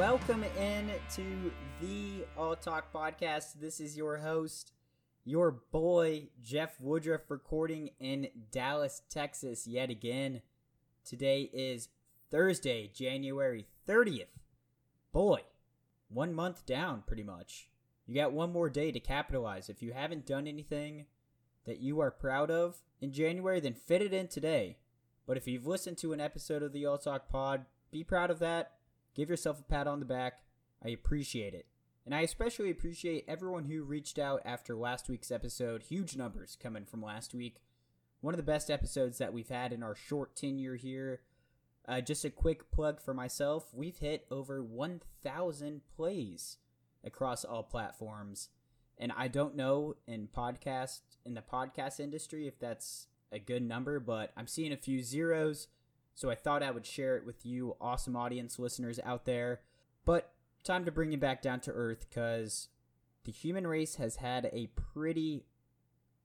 Welcome in to the All Talk podcast. This is your host, your boy Jeff Woodruff, recording in Dallas, Texas, yet again. Today is Thursday, January 30th. Boy, one month down, pretty much. You got one more day to capitalize. If you haven't done anything that you are proud of in January, then fit it in today. But if you've listened to an episode of the All Talk Pod, be proud of that. Give yourself a pat on the back. I appreciate it. And I especially appreciate everyone who reached out after last week's episode. Huge numbers coming from last week. One of the best episodes that we've had in our short tenure here. Uh, just a quick plug for myself. We've hit over 1,000 plays across all platforms. And I don't know in podcast in the podcast industry if that's a good number, but I'm seeing a few zeros. So I thought I would share it with you, awesome audience listeners out there. But time to bring you back down to earth because the human race has had a pretty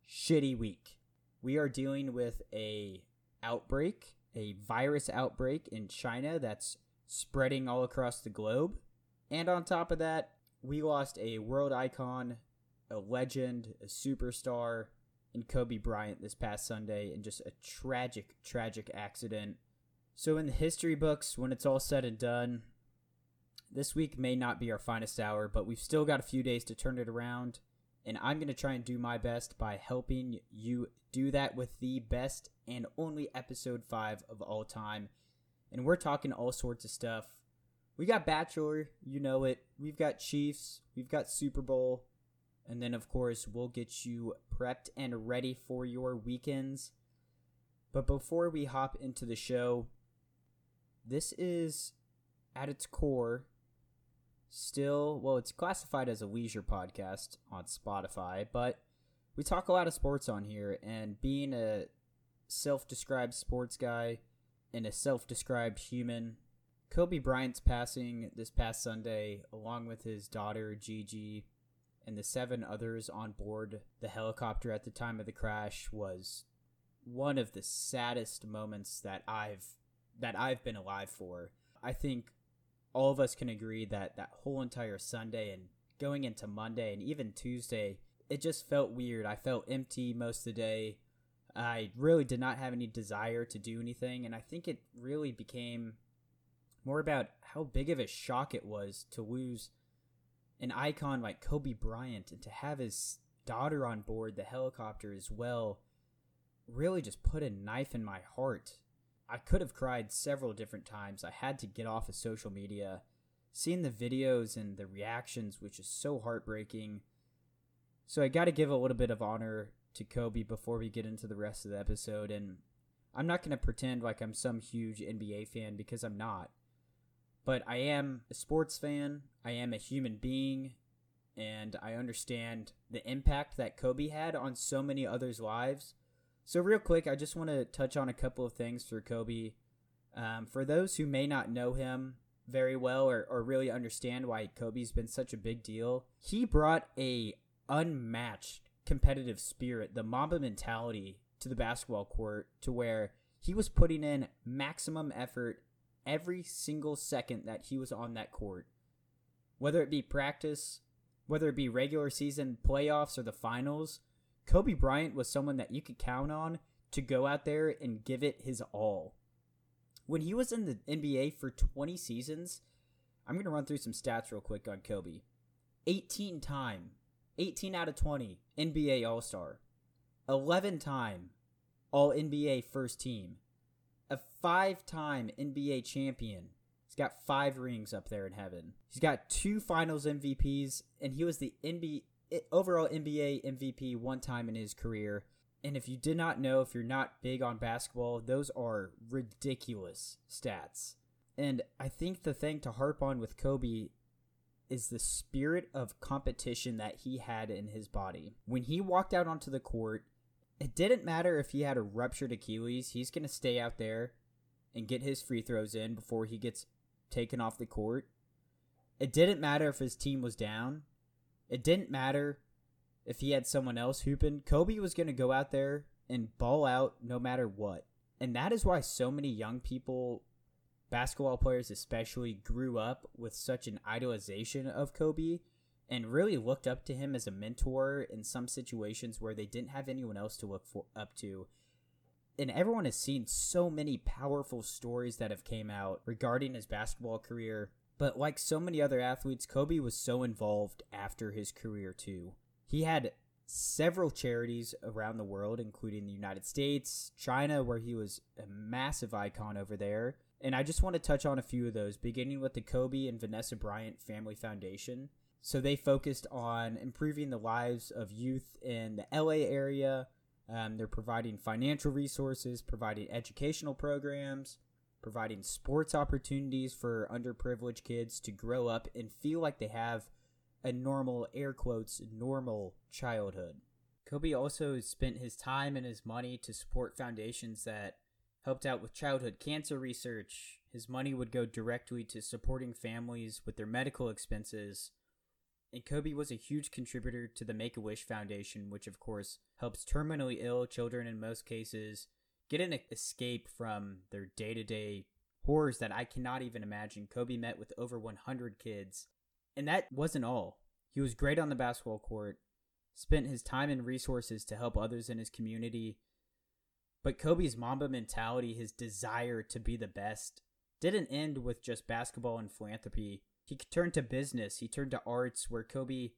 shitty week. We are dealing with a outbreak, a virus outbreak in China that's spreading all across the globe. And on top of that, we lost a world icon, a legend, a superstar in Kobe Bryant this past Sunday in just a tragic, tragic accident so, in the history books, when it's all said and done, this week may not be our finest hour, but we've still got a few days to turn it around. And I'm going to try and do my best by helping you do that with the best and only episode 5 of all time. And we're talking all sorts of stuff. We got Bachelor, you know it. We've got Chiefs. We've got Super Bowl. And then, of course, we'll get you prepped and ready for your weekends. But before we hop into the show, this is at its core still well it's classified as a leisure podcast on spotify but we talk a lot of sports on here and being a self-described sports guy and a self-described human kobe bryant's passing this past sunday along with his daughter gigi and the seven others on board the helicopter at the time of the crash was one of the saddest moments that i've that I've been alive for. I think all of us can agree that that whole entire Sunday and going into Monday and even Tuesday, it just felt weird. I felt empty most of the day. I really did not have any desire to do anything, and I think it really became more about how big of a shock it was to lose an icon like Kobe Bryant and to have his daughter on board the helicopter as well really just put a knife in my heart I could have cried several different times. I had to get off of social media. Seeing the videos and the reactions, which is so heartbreaking. So I got to give a little bit of honor to Kobe before we get into the rest of the episode. And I'm not going to pretend like I'm some huge NBA fan because I'm not. But I am a sports fan, I am a human being, and I understand the impact that Kobe had on so many others' lives so, real quick, I just want to touch on a couple of things for Kobe. Um, for those who may not know him very well or, or really understand why Kobe's been such a big deal, he brought a unmatched competitive spirit, the Mamba mentality to the basketball court to where he was putting in maximum effort every single second that he was on that court. Whether it be practice, whether it be regular season playoffs or the finals, Kobe Bryant was someone that you could count on to go out there and give it his all. When he was in the NBA for 20 seasons, I'm going to run through some stats real quick on Kobe. 18 time, 18 out of 20 NBA All Star, 11 time All NBA first team, a five time NBA champion. He's got five rings up there in heaven. He's got two finals MVPs, and he was the NBA overall NBA MVP one time in his career. And if you did not know, if you're not big on basketball, those are ridiculous stats. And I think the thing to harp on with Kobe is the spirit of competition that he had in his body. When he walked out onto the court, it didn't matter if he had a ruptured Achilles, he's going to stay out there and get his free throws in before he gets taken off the court. It didn't matter if his team was down. It didn't matter if he had someone else hooping. Kobe was going to go out there and ball out no matter what. And that is why so many young people basketball players especially grew up with such an idolization of Kobe and really looked up to him as a mentor in some situations where they didn't have anyone else to look for, up to. And everyone has seen so many powerful stories that have came out regarding his basketball career. But like so many other athletes, Kobe was so involved after his career too. He had several charities around the world, including the United States, China, where he was a massive icon over there. And I just want to touch on a few of those, beginning with the Kobe and Vanessa Bryant Family Foundation. So they focused on improving the lives of youth in the LA area. Um, they're providing financial resources, providing educational programs, providing sports opportunities for underprivileged kids to grow up and feel like they have a normal, air quotes, normal childhood. Kobe also spent his time and his money to support foundations that helped out with childhood cancer research. His money would go directly to supporting families with their medical expenses and Kobe was a huge contributor to the Make a Wish Foundation, which of course helps terminally ill children in most cases get an escape from their day to day horrors that I cannot even imagine. Kobe met with over 100 kids, and that wasn't all. He was great on the basketball court, spent his time and resources to help others in his community. But Kobe's Mamba mentality, his desire to be the best, didn't end with just basketball and philanthropy he turned to business. He turned to arts, where Kobe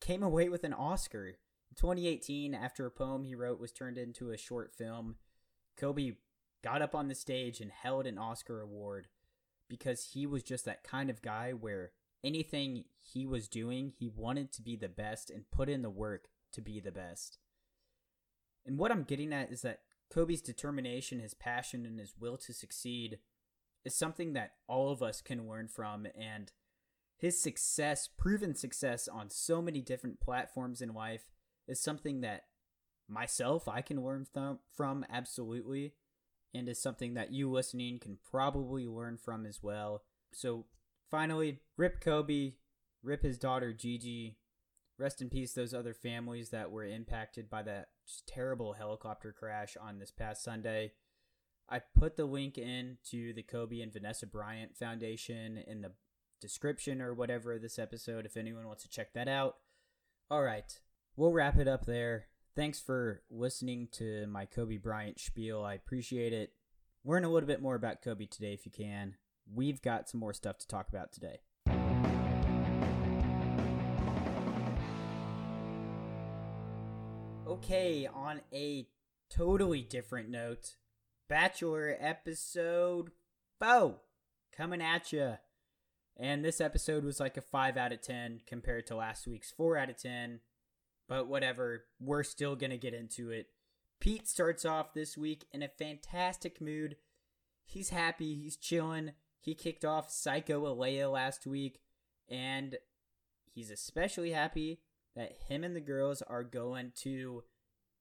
came away with an Oscar. In 2018, after a poem he wrote was turned into a short film, Kobe got up on the stage and held an Oscar award because he was just that kind of guy where anything he was doing, he wanted to be the best and put in the work to be the best. And what I'm getting at is that Kobe's determination, his passion, and his will to succeed is something that all of us can learn from and his success proven success on so many different platforms in life is something that myself i can learn th- from absolutely and is something that you listening can probably learn from as well so finally rip kobe rip his daughter gigi rest in peace those other families that were impacted by that terrible helicopter crash on this past sunday I put the link in to the Kobe and Vanessa Bryant Foundation in the description or whatever of this episode if anyone wants to check that out. All right, we'll wrap it up there. Thanks for listening to my Kobe Bryant spiel. I appreciate it. Learn a little bit more about Kobe today if you can. We've got some more stuff to talk about today. Okay, on a totally different note, Bachelor episode 4 coming at you. And this episode was like a 5 out of 10 compared to last week's 4 out of 10. But whatever, we're still going to get into it. Pete starts off this week in a fantastic mood. He's happy, he's chilling. He kicked off Psycho Alayah last week, and he's especially happy that him and the girls are going to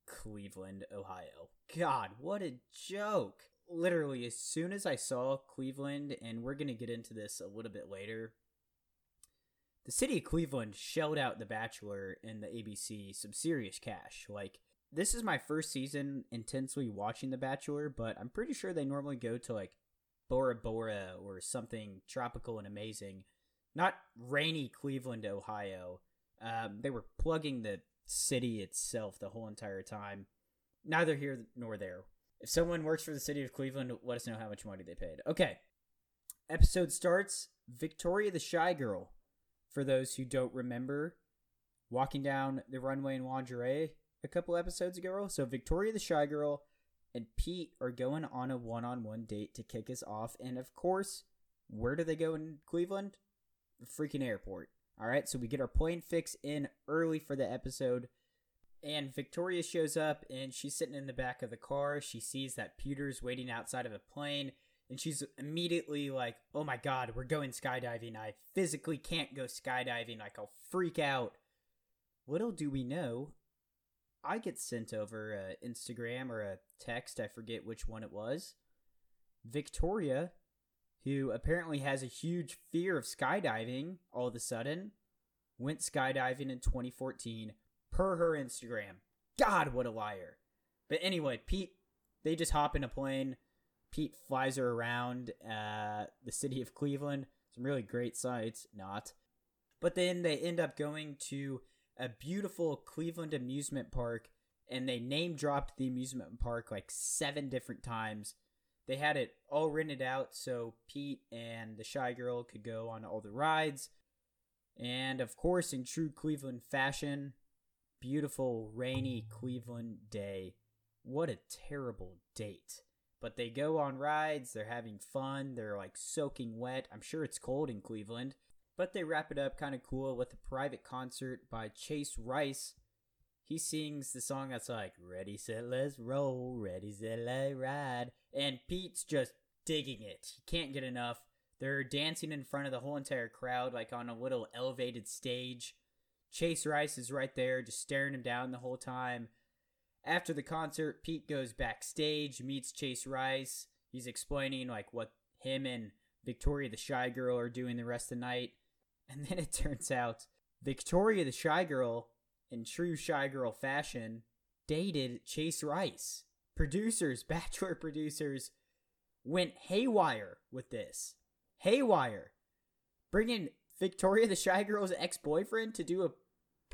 Cleveland, Ohio. God, what a joke. Literally, as soon as I saw Cleveland, and we're going to get into this a little bit later, the city of Cleveland shelled out The Bachelor and the ABC some serious cash. Like, this is my first season intensely watching The Bachelor, but I'm pretty sure they normally go to like Bora Bora or something tropical and amazing. Not rainy Cleveland, Ohio. Um, they were plugging the city itself the whole entire time. Neither here nor there. If someone works for the city of Cleveland, let us know how much money they paid. Okay. Episode starts Victoria the Shy Girl. For those who don't remember, walking down the runway in lingerie a couple episodes ago. So Victoria the Shy Girl and Pete are going on a one on one date to kick us off. And of course, where do they go in Cleveland? The freaking airport. All right, so we get our plane fix in early for the episode. And Victoria shows up and she's sitting in the back of the car. She sees that Peter's waiting outside of a plane and she's immediately like, "Oh my god, we're going skydiving. I physically can't go skydiving. Like I'll freak out." Little do we know, I get sent over a Instagram or a text, I forget which one it was. Victoria who apparently has a huge fear of skydiving all of a sudden, went skydiving in 2014 per her Instagram. God, what a liar. But anyway, Pete, they just hop in a plane. Pete flies her around uh, the city of Cleveland. Some really great sights, not. But then they end up going to a beautiful Cleveland amusement park, and they name dropped the amusement park like seven different times. They had it all rented out so Pete and the Shy Girl could go on all the rides. And of course, in true Cleveland fashion, beautiful rainy Cleveland day. What a terrible date. But they go on rides, they're having fun, they're like soaking wet. I'm sure it's cold in Cleveland. But they wrap it up kind of cool with a private concert by Chase Rice. He sings the song that's like, Ready, set, let's roll, ready, set, let's ride. And Pete's just digging it. He can't get enough. They're dancing in front of the whole entire crowd, like on a little elevated stage. Chase Rice is right there, just staring him down the whole time. After the concert, Pete goes backstage, meets Chase Rice. He's explaining like what him and Victoria the Shy Girl are doing the rest of the night. And then it turns out Victoria the Shy Girl, in true Shy Girl fashion, dated Chase Rice. Producers, Bachelor producers, went haywire with this. Haywire. Bringing Victoria the Shy Girl's ex boyfriend to do a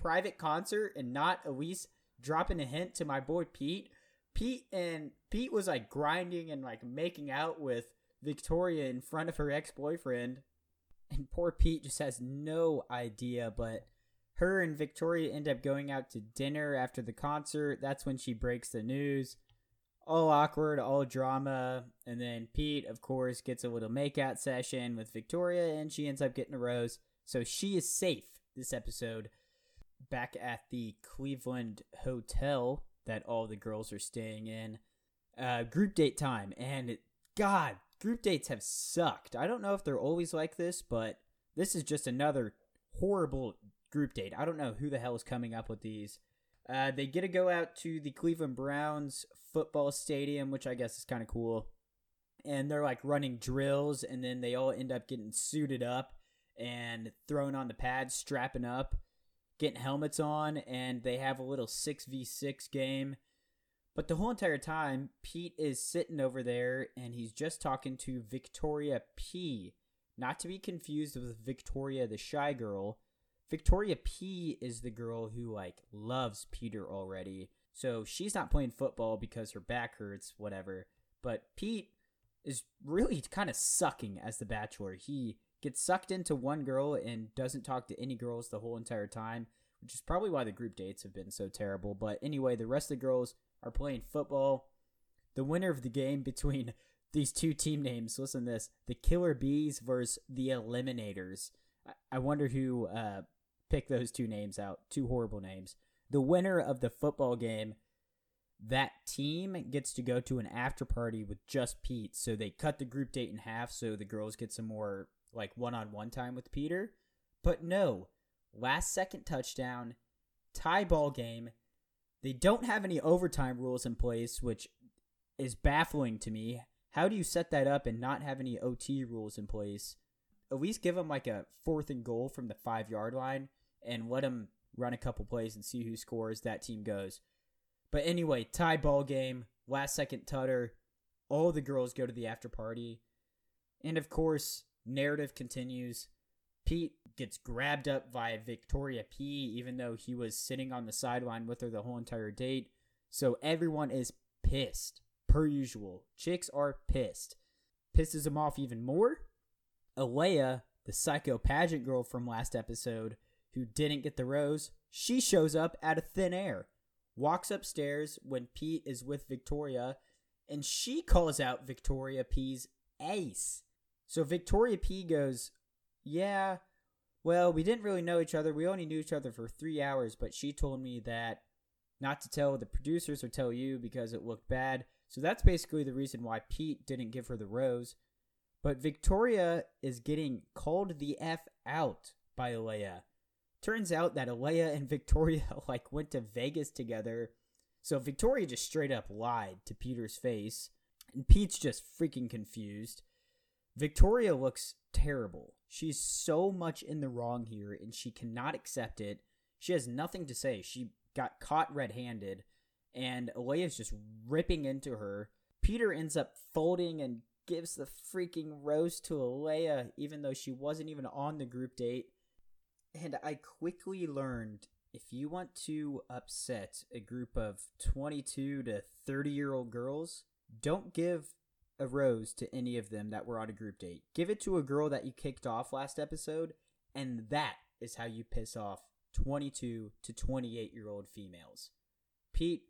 private concert and not Elise dropping a hint to my boy Pete. Pete and Pete was like grinding and like making out with Victoria in front of her ex boyfriend. And poor Pete just has no idea, but her and Victoria end up going out to dinner after the concert. That's when she breaks the news. All awkward, all drama. And then Pete, of course, gets a little makeout session with Victoria and she ends up getting a rose. So she is safe this episode back at the Cleveland hotel that all the girls are staying in. Uh, group date time, and it, God, group dates have sucked. I don't know if they're always like this, but this is just another horrible group date. I don't know who the hell is coming up with these. Uh, they get to go out to the Cleveland Browns football stadium, which I guess is kind of cool. And they're like running drills, and then they all end up getting suited up and thrown on the pads, strapping up getting helmets on, and they have a little 6v6 game. But the whole entire time, Pete is sitting over there and he's just talking to Victoria P. Not to be confused with Victoria the Shy Girl. Victoria P is the girl who, like, loves Peter already. So she's not playing football because her back hurts, whatever. But Pete is really kind of sucking as the bachelor. He gets sucked into one girl and doesn't talk to any girls the whole entire time, which is probably why the group dates have been so terrible. But anyway, the rest of the girls are playing football. The winner of the game between these two team names, listen to this the Killer Bees versus the Eliminators. I wonder who uh, picked those two names out. Two horrible names. The winner of the football game that team gets to go to an after party with just Pete. So they cut the group date in half so the girls get some more like one on one time with Peter. But no, last second touchdown, tie ball game. They don't have any overtime rules in place, which is baffling to me. How do you set that up and not have any OT rules in place? At least give them like a fourth and goal from the five yard line and let them run a couple plays and see who scores. That team goes. But anyway, tie ball game, last second tutter. All the girls go to the after party. And of course, narrative continues. Pete gets grabbed up by Victoria P, even though he was sitting on the sideline with her the whole entire date. So everyone is pissed, per usual. Chicks are pissed. Pisses them off even more. Alayah, the psycho pageant girl from last episode, who didn't get the rose, she shows up out of thin air, walks upstairs when Pete is with Victoria, and she calls out Victoria P's ace. So Victoria P goes, Yeah, well, we didn't really know each other. We only knew each other for three hours, but she told me that not to tell the producers or tell you because it looked bad. So that's basically the reason why Pete didn't give her the rose. But Victoria is getting called the F out by Alayah. Turns out that Alayah and Victoria like went to Vegas together. So Victoria just straight up lied to Peter's face. And Pete's just freaking confused. Victoria looks terrible. She's so much in the wrong here and she cannot accept it. She has nothing to say. She got caught red handed and Alayah's just ripping into her. Peter ends up folding and gives the freaking rose to Alayah, even though she wasn't even on the group date. And I quickly learned if you want to upset a group of 22 to 30 year old girls, don't give a rose to any of them that were on a group date. Give it to a girl that you kicked off last episode, and that is how you piss off 22 to 28 year old females. Pete,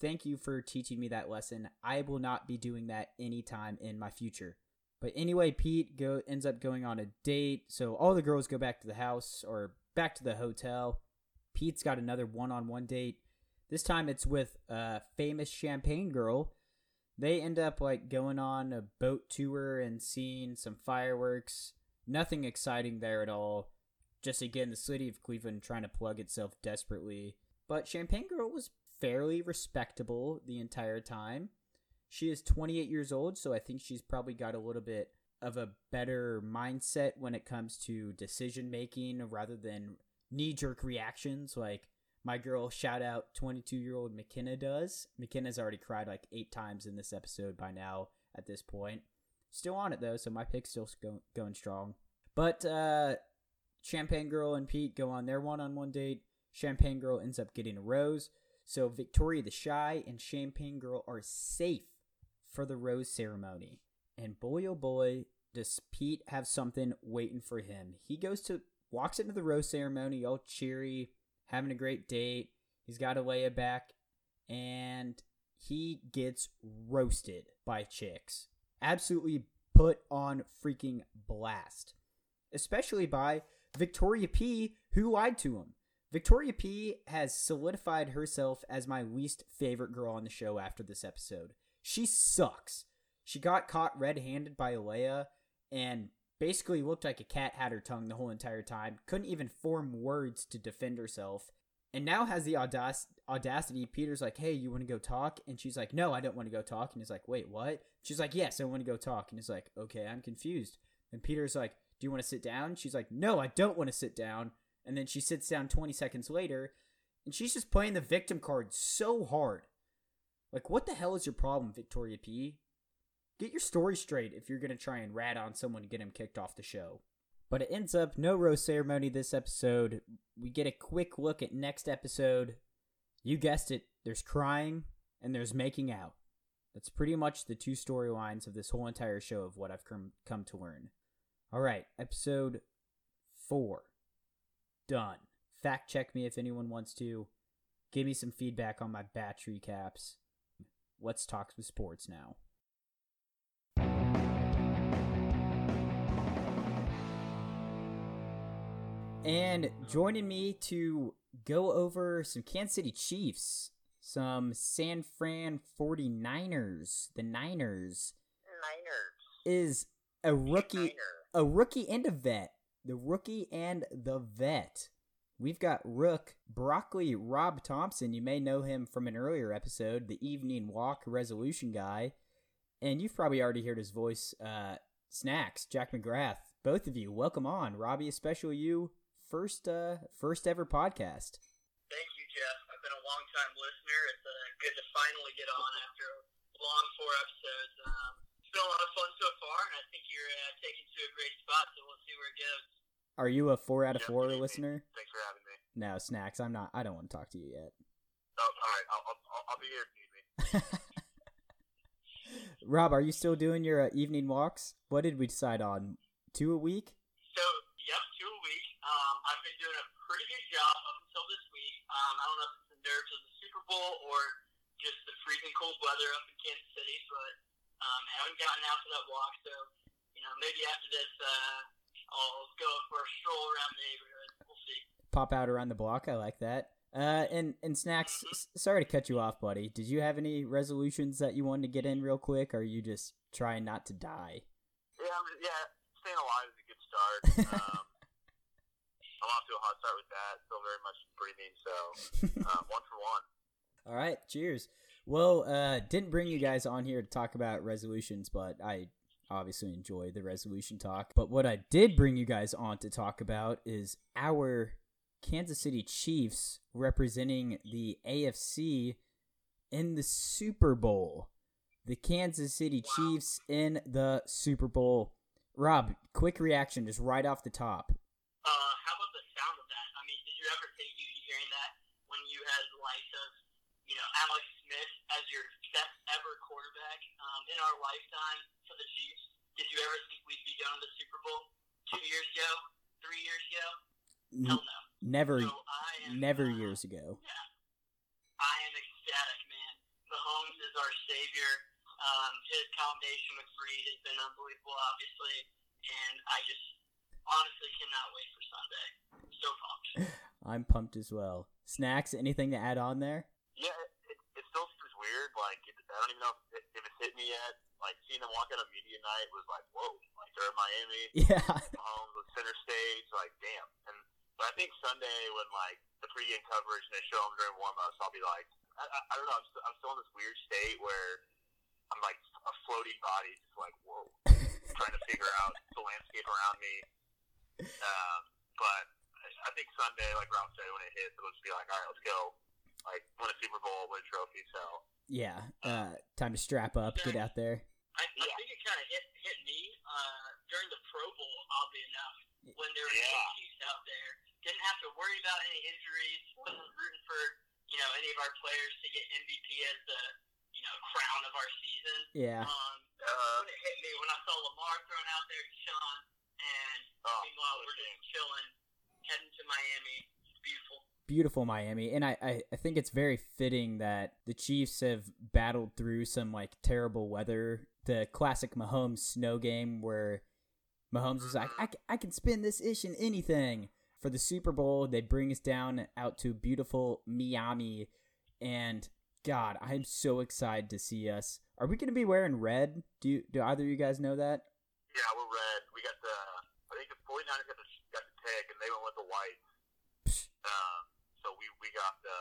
thank you for teaching me that lesson. I will not be doing that anytime in my future. But anyway, Pete go ends up going on a date, so all the girls go back to the house or back to the hotel. Pete's got another one-on-one date. This time it's with a famous champagne girl. They end up like going on a boat tour and seeing some fireworks. Nothing exciting there at all. Just again the city of Cleveland trying to plug itself desperately. But Champagne Girl was fairly respectable the entire time. She is 28 years old, so I think she's probably got a little bit of a better mindset when it comes to decision making rather than knee jerk reactions like my girl shout out 22 year old Mykenna does. Mykenna's already cried like eight times in this episode by now at this point. Still on it though, so my pick's still go- going strong. But uh, Champagne Girl and Pete go on their one on one date. Champagne Girl ends up getting a rose. So Victoria the Shy and Champagne Girl are safe for the rose ceremony. And boy oh boy, does Pete have something waiting for him. He goes to walks into the rose ceremony all cheery, having a great date. He's got Alayah back, and he gets roasted by chicks. Absolutely put on freaking blast. Especially by Victoria P, who lied to him. Victoria P has solidified herself as my least favorite girl on the show after this episode. She sucks. She got caught red handed by Alayah and basically looked like a cat had her tongue the whole entire time, couldn't even form words to defend herself, and now has the audac- audacity. Peter's like, hey, you want to go talk? And she's like, no, I don't want to go talk. And he's like, wait, what? She's like, yes, I want to go talk. And he's like, okay, I'm confused. And Peter's like, do you want to sit down? She's like, no, I don't want to sit down. And then she sits down 20 seconds later, and she's just playing the victim card so hard. Like, what the hell is your problem, Victoria P? Get your story straight if you're going to try and rat on someone to get him kicked off the show. But it ends up no rose ceremony this episode. We get a quick look at next episode. You guessed it, there's crying and there's making out. That's pretty much the two storylines of this whole entire show of what I've come, to learn. All right, episode 4. Done. Fact check me if anyone wants to. Give me some feedback on my batch recaps. Let's talk some sports now. And joining me to go over some Kansas City Chiefs, some San Fran 49ers, the Niners, Niners. is a rookie Niner. a rookie and a vet. The rookie and the vet. We've got Rook, Broccoli Rob Thompson. You may know him from an earlier episode, the Evening Walk resolution guy. And you've probably already heard his voice, uh, Snacks, Jack McGrath. Both of you, welcome on. Robbie, especially you, first uh first ever podcast. Thank you, Jeff. I've been a long time listener. It's uh, good to finally get on after a long four episodes. Um, it's been a lot of fun so far, and I think you're uh, taking to a great spot. So we'll see where it goes. Are you a four out of Yeah, four maybe. listener? Thanks for having me. No, Snacks, I'm not I don't want to talk to you yet. Oh, all right. I'll, I'll, I'll be here if you need me. Rob, are you still doing your uh, evening walks? What did we decide on? Two a week? So, yep, two a week. I've been doing a pretty good job up until this week. Um, I don't know if it's the nerves of the Super Bowl or just the freezing cold weather up in Kansas City, but um, haven't gotten out for that walk. So, you know, maybe after this, uh, I'll go for a stroll around the neighborhood. We'll see. Pop out around the block. I like that. Uh, and and snacks. s- Sorry to cut you off, buddy. Did you have any resolutions that you wanted to get in real quick, or are you just trying not to die? Yeah, yeah. Staying alive is a good start. Um, I'm off to a hot start with that. Still very much breathing, so uh, one for one. All right, cheers. Well, uh, didn't bring you guys on here to talk about resolutions, but I obviously enjoy the resolution talk. But what I did bring you guys on to talk about is our Kansas City Chiefs representing the AFC in the Super Bowl. the Kansas City Chiefs in the Super Bowl. Rob, quick reaction, just right off the top. Uh, how about the sound of that? I mean, did you ever think you'd be hearing that when you had the likes of, you know, Alex Smith as your best ever quarterback um, in our lifetime for the Chiefs? Did you ever think we'd be going to the Super Bowl two years ago, three years ago? N- Hell no. never, So am, never uh, years ago. Yeah. I am ecstatic, man. Mahomes is our savior. Um, his combination with Reid has been unbelievable, obviously, and I just honestly cannot wait for Sunday. I'm so pumped. I'm pumped as well. Snacks, anything to add on there? Yeah, it, it, it still seems weird. Like, it, I don't even know if, if it's hit me yet. Like, seeing them walk out of media night was like, whoa. Like, they're in Miami. Yeah, Mahomes was center stage. Like, damn. And but I think Sunday when like the pregame coverage and they show them during warmups, I'll be like, I, I, I don't know. I'm, st- I'm still in this weird state where I'm like a floating body, just like whoa, trying to figure out the landscape around me. Um, but I- I think Sunday, like Ralph said, when it hits, it'll just be like, all right, let's go. Like win a Super Bowl, win a trophy. So yeah. Uh, time to strap up, get out there. I, I think it kind of hit hit me uh, during the Pro Bowl, oddly enough, when there were Yeah. no Chiefs out there. Didn't have to worry about any injuries. Wasn't rooting for you know any of our players to get MVP as the you know crown of our season. Yeah, Um, uh, when it hit me when I saw Lamar thrown out there to Sean, and oh, meanwhile we're just chilling, heading to Miami. It's beautiful. Beautiful Miami, and I, I, I think it's very fitting that the Chiefs have battled through some like terrible weather. The classic Mahomes snow game where Mahomes is like, I, I can spin this ish in anything. For the Super Bowl, they bring us down out to beautiful Miami, and God, I'm so excited to see us. Are we going to be wearing red? Do you, do either of you guys know that? Yeah, we're red. We got the. I think the 49ers got the got the pick, and they went with the white. Um, so we we got the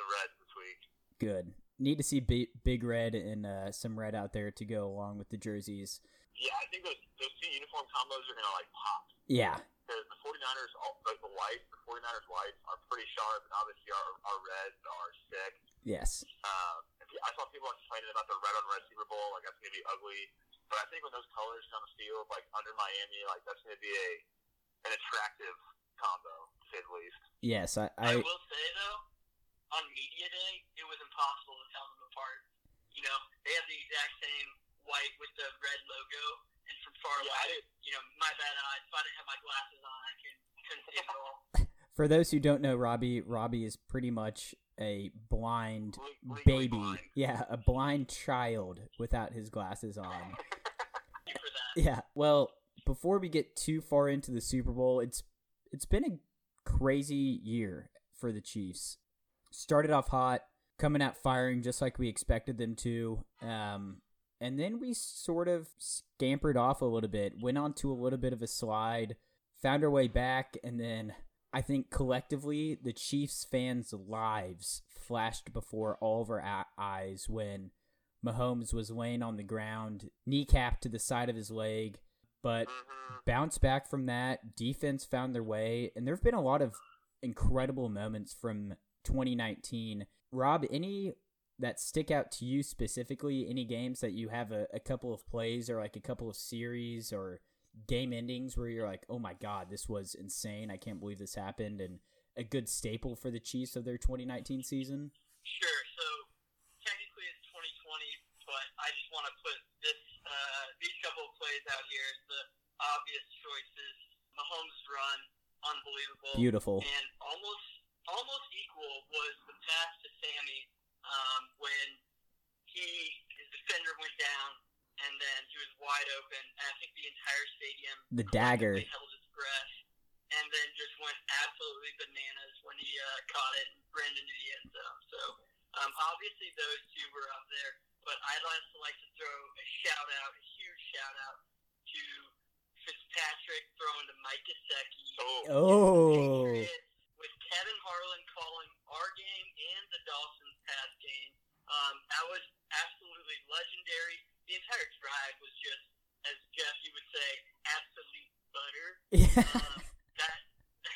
the reds this week. Good. Need to see big, big red and uh, some red out there to go along with the jerseys. Yeah, I think those those two uniform combos are gonna like pop Yeah, because the 49ers, like the white, the 49ers whites are pretty sharp, and obviously our our reds are sick. yes. Um, I saw people complaining about the red on red Super Bowl, like that's gonna be ugly. But I think when those colors come to field, like under Miami, like that's gonna be a an attractive combo to say the least. Yes, I, I, I will say though, on media day, it was impossible to tell them apart. You know, they have the exact same white with the red logo, and from far Yeah, I away, did. you know, my bad eyes. If I didn't have my glasses on, I could, couldn't see at all. for those who don't know Robbie, Robbie is pretty much a blind Le- legally baby. blind. Yeah, a blind child without his glasses on. Thank you for that. Yeah. Well, before we get too far into the Super Bowl, it's it's been a crazy year for the Chiefs. Started off hot, coming out firing just like we expected them to. Um, and then we sort of scampered off a little bit, went on to a little bit of a slide, found our way back, and then I think collectively the Chiefs fans' lives flashed before all of our eyes when Mahomes was laying on the ground, kneecap to the side of his leg, but Mhm. bounced back from that. Defense found their way, and there have been a lot of incredible moments from 2019. Rob, any that stick out to you specifically? Any games that you have a, a couple of plays or like a couple of series or game endings where you're like, oh my god, this was insane. I can't believe this happened, and a good staple for the Chiefs of their 2019 season? Sure. So technically it's 2020, but I just want to put this uh, these couple of plays out here obvious choices. Mahomes' run, unbelievable. Beautiful. And almost almost equal was the pass to Sammy um, when he his defender went down and then he was wide open. And I think the entire stadium The dagger. held its breath and then just went absolutely bananas when he uh, caught it and ran into the end zone. So um, obviously those two were up there, but I'd also like to throw a shout out, a huge shout out to Fitzpatrick throwing to Mike Gesicki. Oh, Oh, with Kevin Harlan calling our game and the Dolphins pass game. Um, that was absolutely legendary. The entire drive was just, as Jeff you would say, absolute butter. yeah. Um, that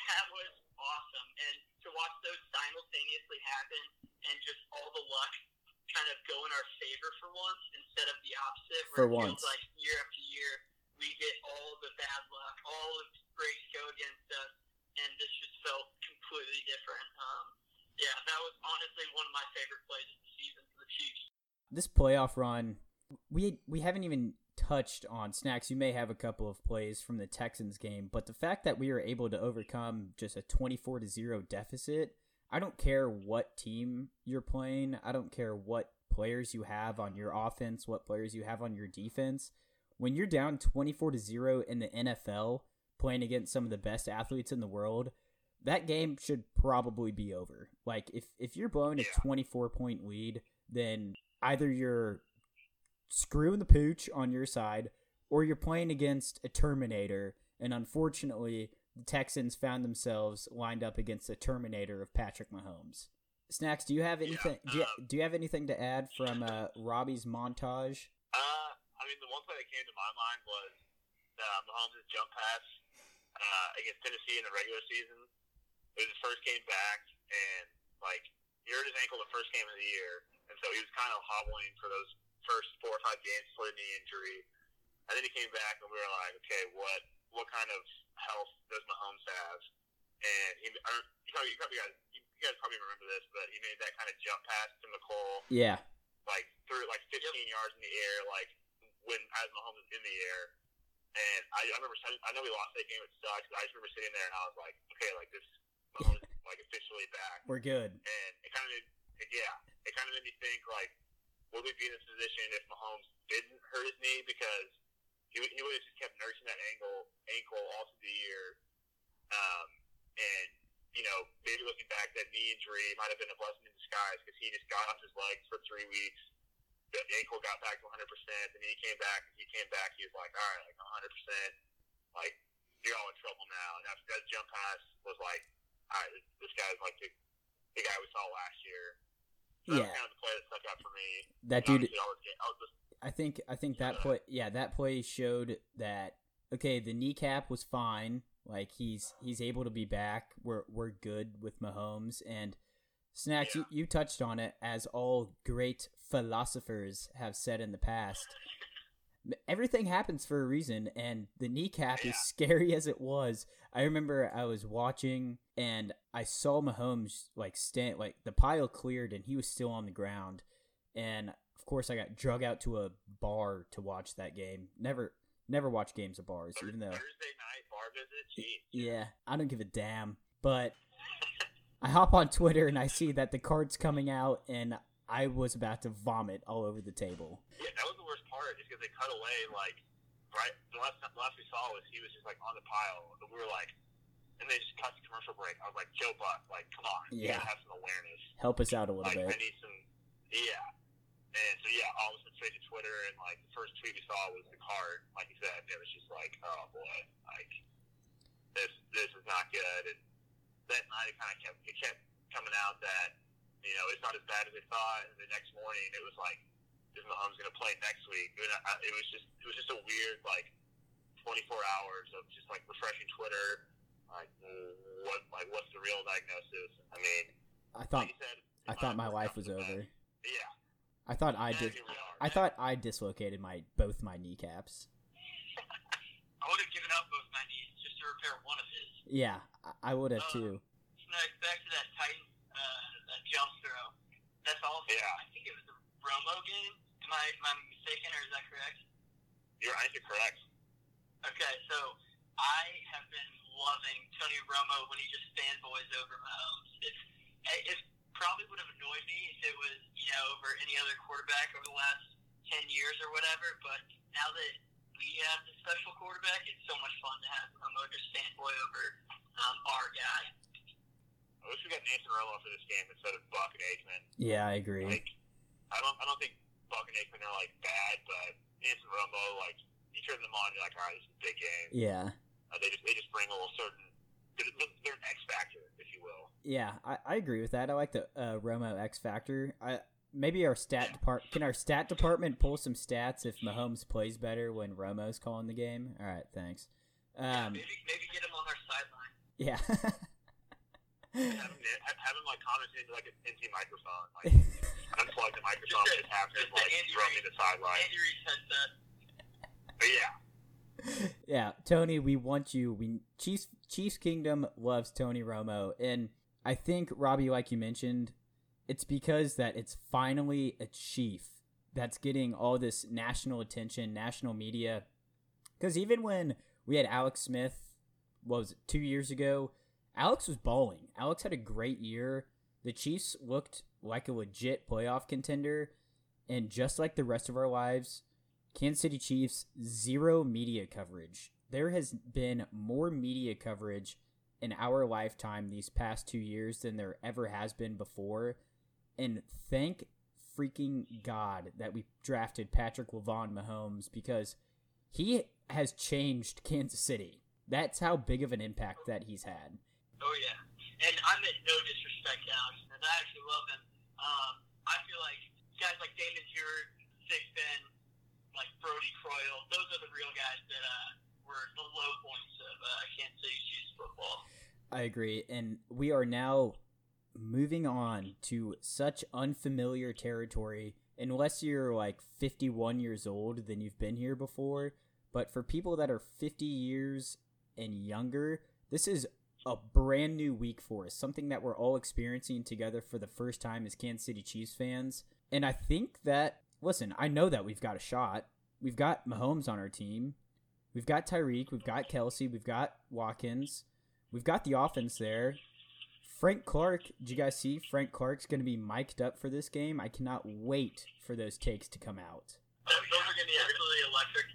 that was awesome, and to watch those simultaneously happen and just all the luck kind of go in our favor for once instead of For where it once. like year after year we get all the bad luck, all of the breaks go against us, and this just felt completely different. Um, yeah, that was honestly one of my favorite plays of the season for the Chiefs. This playoff run, we we haven't even touched on snacks. You may have a couple of plays from the Texans game, but the fact that we were able to overcome just a 24 to 0 deficit, I don't care what team you're playing, I don't care what players you have on your offense, what players you have on your defense. When you're down 24 to 0 in the NFL playing against some of the best athletes in the world, that game should probably be over. Like if if you're blowing a 24 point lead, then either you're screwing the pooch on your side or you're playing against a Terminator. And unfortunately, the Texans found themselves lined up against the Terminator of Patrick Mahomes. Snacks, do you have anything? do, you, um, do you have anything to add from uh, Robbie's montage? Uh, I mean, the one play that came to my mind was uh, Mahomes' jump pass uh, against Tennessee in the regular season. It was his first game back, and like he hurt his ankle the first game of the year, and so he was kind of hobbling for those first four or five games before the knee injury. And then he came back, and we were like, okay, what what kind of health does Mahomes have? And he, or, you, probably, you, probably guys, you guys probably remember this, but he made that kind of jump pass to Mecole Yeah, like threw it like 15 yards in the air, like when as Mahomes was in the air. And I, I remember, I know we lost that game. It sucks. But I just remember sitting there and I was like, okay, like this, Mahomes is, like officially back. we're good. And it kind of, yeah, it kind of made me think like, would we be in this position if Mahomes didn't hurt his knee because he, he would have just kept nursing that ankle ankle all through the year. Um, and you know, maybe looking back, that knee injury might have been a blessing in disguise because he just got off his legs for three weeks. The ankle got back to 100%, and then he came back. He came back. He was like, all right, like 100%. Like, you're all in trouble now. And after that jump pass was like, all right, this, this guy's like the, the guy we saw last year. So that Yeah. kind of the play that stuck out for me. That dude, I was, I was just, I think I think that play yeah, that play showed that okay, the kneecap was fine. Like he's he's able to be back. We're we're good with Mahomes and Snacks, you, you touched on it as all great philosophers have said in the past. Everything happens for a reason, and the kneecap, as scary as it was, I remember I was watching and I saw Mahomes like stand, like the pile cleared and he was still on the ground, and of course I got drug out to a bar to watch that game. Never, never watch games at bars, even though Thursday night bar visit. Yeah, I don't give a damn. But I hop on Twitter and I see that the card's coming out, and I was about to vomit all over the table. Yeah, that was the worst part, just because they cut away like right. The last the last we saw was he was just like on the pile, and we were like, and they just cut the commercial break. I was like, Joe Buck, like, come on, Yeah. have some awareness. Help us out a little Like, I bit. need some, yeah. And so yeah, all of us went straight to Twitter, and like the first tweet we saw was the card. Like you said, it was just like, oh boy, like this this is not good. And that night it kind of kept it kept coming out that you know it's not as bad as they thought. And the next morning it was like, is Mahomes going to play next week? And I, it was just it was just a weird like 24 hours of just like refreshing Twitter. Like what like what's the real diagnosis? I mean, I thought like you said, I thought my life was out for the over. best. Yeah. I thought I And did. here. I thought I dislocated my both my kneecaps. I would have given up both my knees just to repair one of his. Yeah, I- I would have too. Next, back to that Titan, uh, that jump throw. That's also, Yeah. I think it was the Romo game. Am I, am I mistaken, or is that correct? You're, I think you're correct. Okay, so I have been loving Tony Romo when he just fanboys over Mahomes. It's it probably would have annoyed me if it was you know over any other quarterback over the last ten years or whatever. But now that we have the special quarterback, it's so much fun to have Romo just fanboy over um, our guy. I wish we got Nantz and Romo for this game instead of Buck and Aikman. Yeah, I agree. Like, I don't, I don't think Buck and Aikman are like bad, but Nantz and Romo, like, you turn them on, you're like, all right, this is a big game. Yeah, Uh, they just, they just bring a little certain, they're, they're an X factor, if you will. yeah, I, I agree with that. I like the uh, Romo X factor. I maybe our stat depart can our stat department pull some stats if Mahomes plays better when Romo's calling the game. All right, thanks. Yeah, Um, maybe maybe get him on our sideline. yeah. Have him, have, have him like comment into like an NT microphone, like unplug the microphone, Just just have him like throw me Reid- the sideline. Andy Reid's headset. But yeah. yeah, Tony, we want you. We Chiefs Chiefs Kingdom loves Tony Romo, and I think Robbie, like you mentioned, it's because that it's finally a Chief that's getting all this national attention, national media. Because even when we had Alex Smith, what was it, two years ago, Alex was balling. Alex had a great year. The Chiefs looked like a legit playoff contender, and just like the rest of our lives, Kansas City Chiefs zero media coverage. There has been more media coverage in our lifetime these past two years than there ever has been before. And thank freaking God that we drafted Patrick Lavon Mahomes because he has changed Kansas City. That's how big of an impact that he's had. Oh yeah, and I meant no disrespect to Alex Smith. I actually love him. Um, I feel like guys like Damon Stewart, Big Ben, like Brodie Croyle, those are the real guys that uh, were the low points of uh, Kansas City Chiefs football. I agree, and we are now moving on to such unfamiliar territory. Unless you're like 51 years old, then you've been here before. But for people that are 50 years and younger, this is a brand new week for us, something that we're all experiencing together for the first time as Kansas City Chiefs fans. And I think that, listen, I know that we've got a shot. We've got Mahomes on our team. We've got Tyreek. We've got Kelce. We've got Watkins. We've got the offense there. Frank Clark, did you guys see Frank Clark's going to be mic'd up for this game? I cannot wait for those takes to come out. Those are going to be absolutely electric.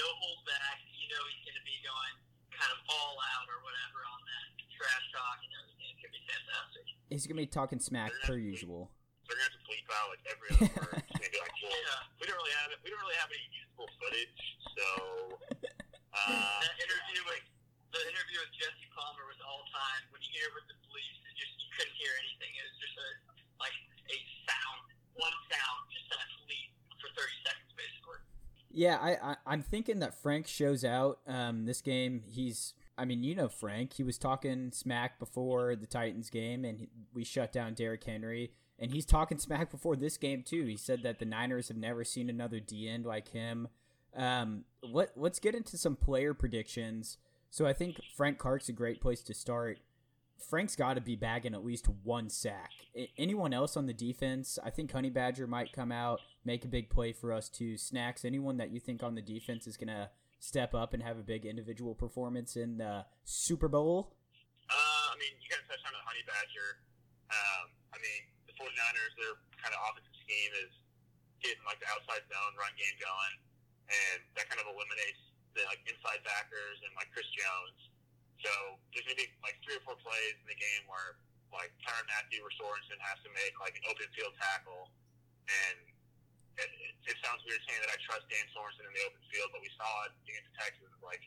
No hold back. You know he's going to be going kind of all out or whatever on that trash talk and everything. It's going to be fantastic. He's going to be talking smack per usual. They're gonna have to bleep out like every other word. It's gonna be like, well, Yeah. we don't really have it. We don't really have any useful footage, so. Uh, That interview with the interview with Jesse Palmer was all time. When you hear it with the police, it just you couldn't hear anything. It was just a like a sound, one sound, just that lead for thirty seconds basically. Yeah, I, I I'm thinking that Frank shows out um this game. He's I mean, you know Frank. He was talking smack before the Titans game and he, we shut down Derrick Henry and he's talking smack before this game too. He said that the Niners have never seen another D end like him. Um let let's get into some player predictions. So I think Frank Clark's a great place to start. Frank's got to be bagging at least one sack. I- anyone else on the defense? I think Honey Badger might come out, make a big play for us too. Snacks, anyone that you think on the defense is gonna step up and have a big individual performance in the Super Bowl? Uh, I mean, you kind of touched on the Honey Badger. Um, 49ers, their kind of offensive scheme is getting like the outside zone run game going, and that kind of eliminates the like inside backers and like Chris Jones. So there's gonna be like three or four plays in the game where like Tyrann Mathieu or Sorensen has to make like an open field tackle, and it, it, sounds weird saying that I trust Dan Sorensen in the open field, but we saw it against the Texans. Like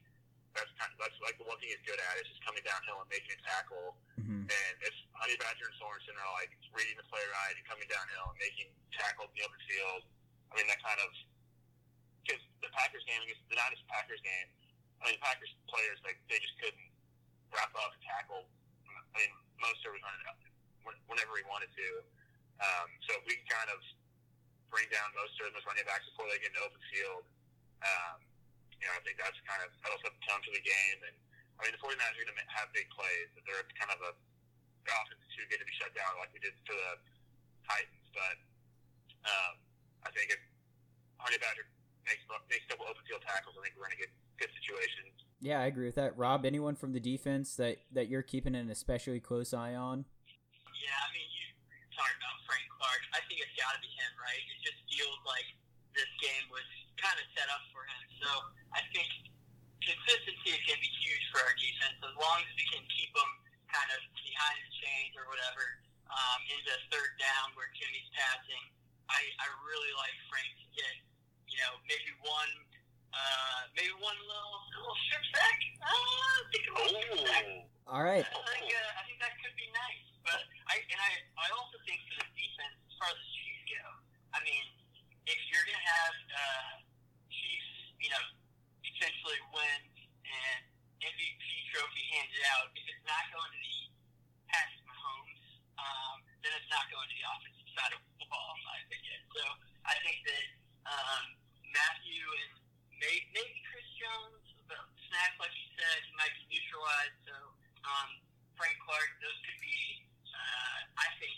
that's kind of, that's like the one thing he's good at is just coming downhill and making a tackle. Mm-hmm. And if Honey Badger and Sorensen are like reading the play right and coming downhill and making tackles in the open field, I mean that kind of because the Packers game against the Niners Packers game, I mean the Packers players like they just couldn't wrap up and tackle. I mean most of it whenever he wanted to. Um, so if we can kind of bring down most of those running backs before they get into open field, um, you know I think that's kind of that'll set the tone for the game and. I mean, the 49ers are going to have big plays. But They're kind of a their offense is too good to be shut down like we did to the Titans. But um, I think if Honey Badger makes makes a couple open field tackles, I think we're going to get good situations. Yeah, I agree with that. Rob, anyone from the defense that that you're keeping an especially close eye on? Yeah, I mean you talking about Frank Clark. I think it's got to be him, right? It just feels like this game was kind of set up for him. So I think consistency is going to be huge for our defense as long as we can keep them kind of behind the chains or whatever um, into third down where Jimmy's passing. I, I really like Frank to get, you know, maybe one, uh, maybe one little little strip sack. Uh, I think a little strip sack. All right. I think, uh, I think that could be nice. But I and I, I also think for the defense, as far as the Chiefs go, I mean, if you're gonna have uh, Chiefs, you know, potentially win and MVP trophy handed out, if it's not going to the Patrick Mahomes, um, then it's not going to the offensive side of the ball, in my opinion. So I think that um, Mathieu and maybe, maybe wise. So um, Frank Clark, those could be, uh, I think,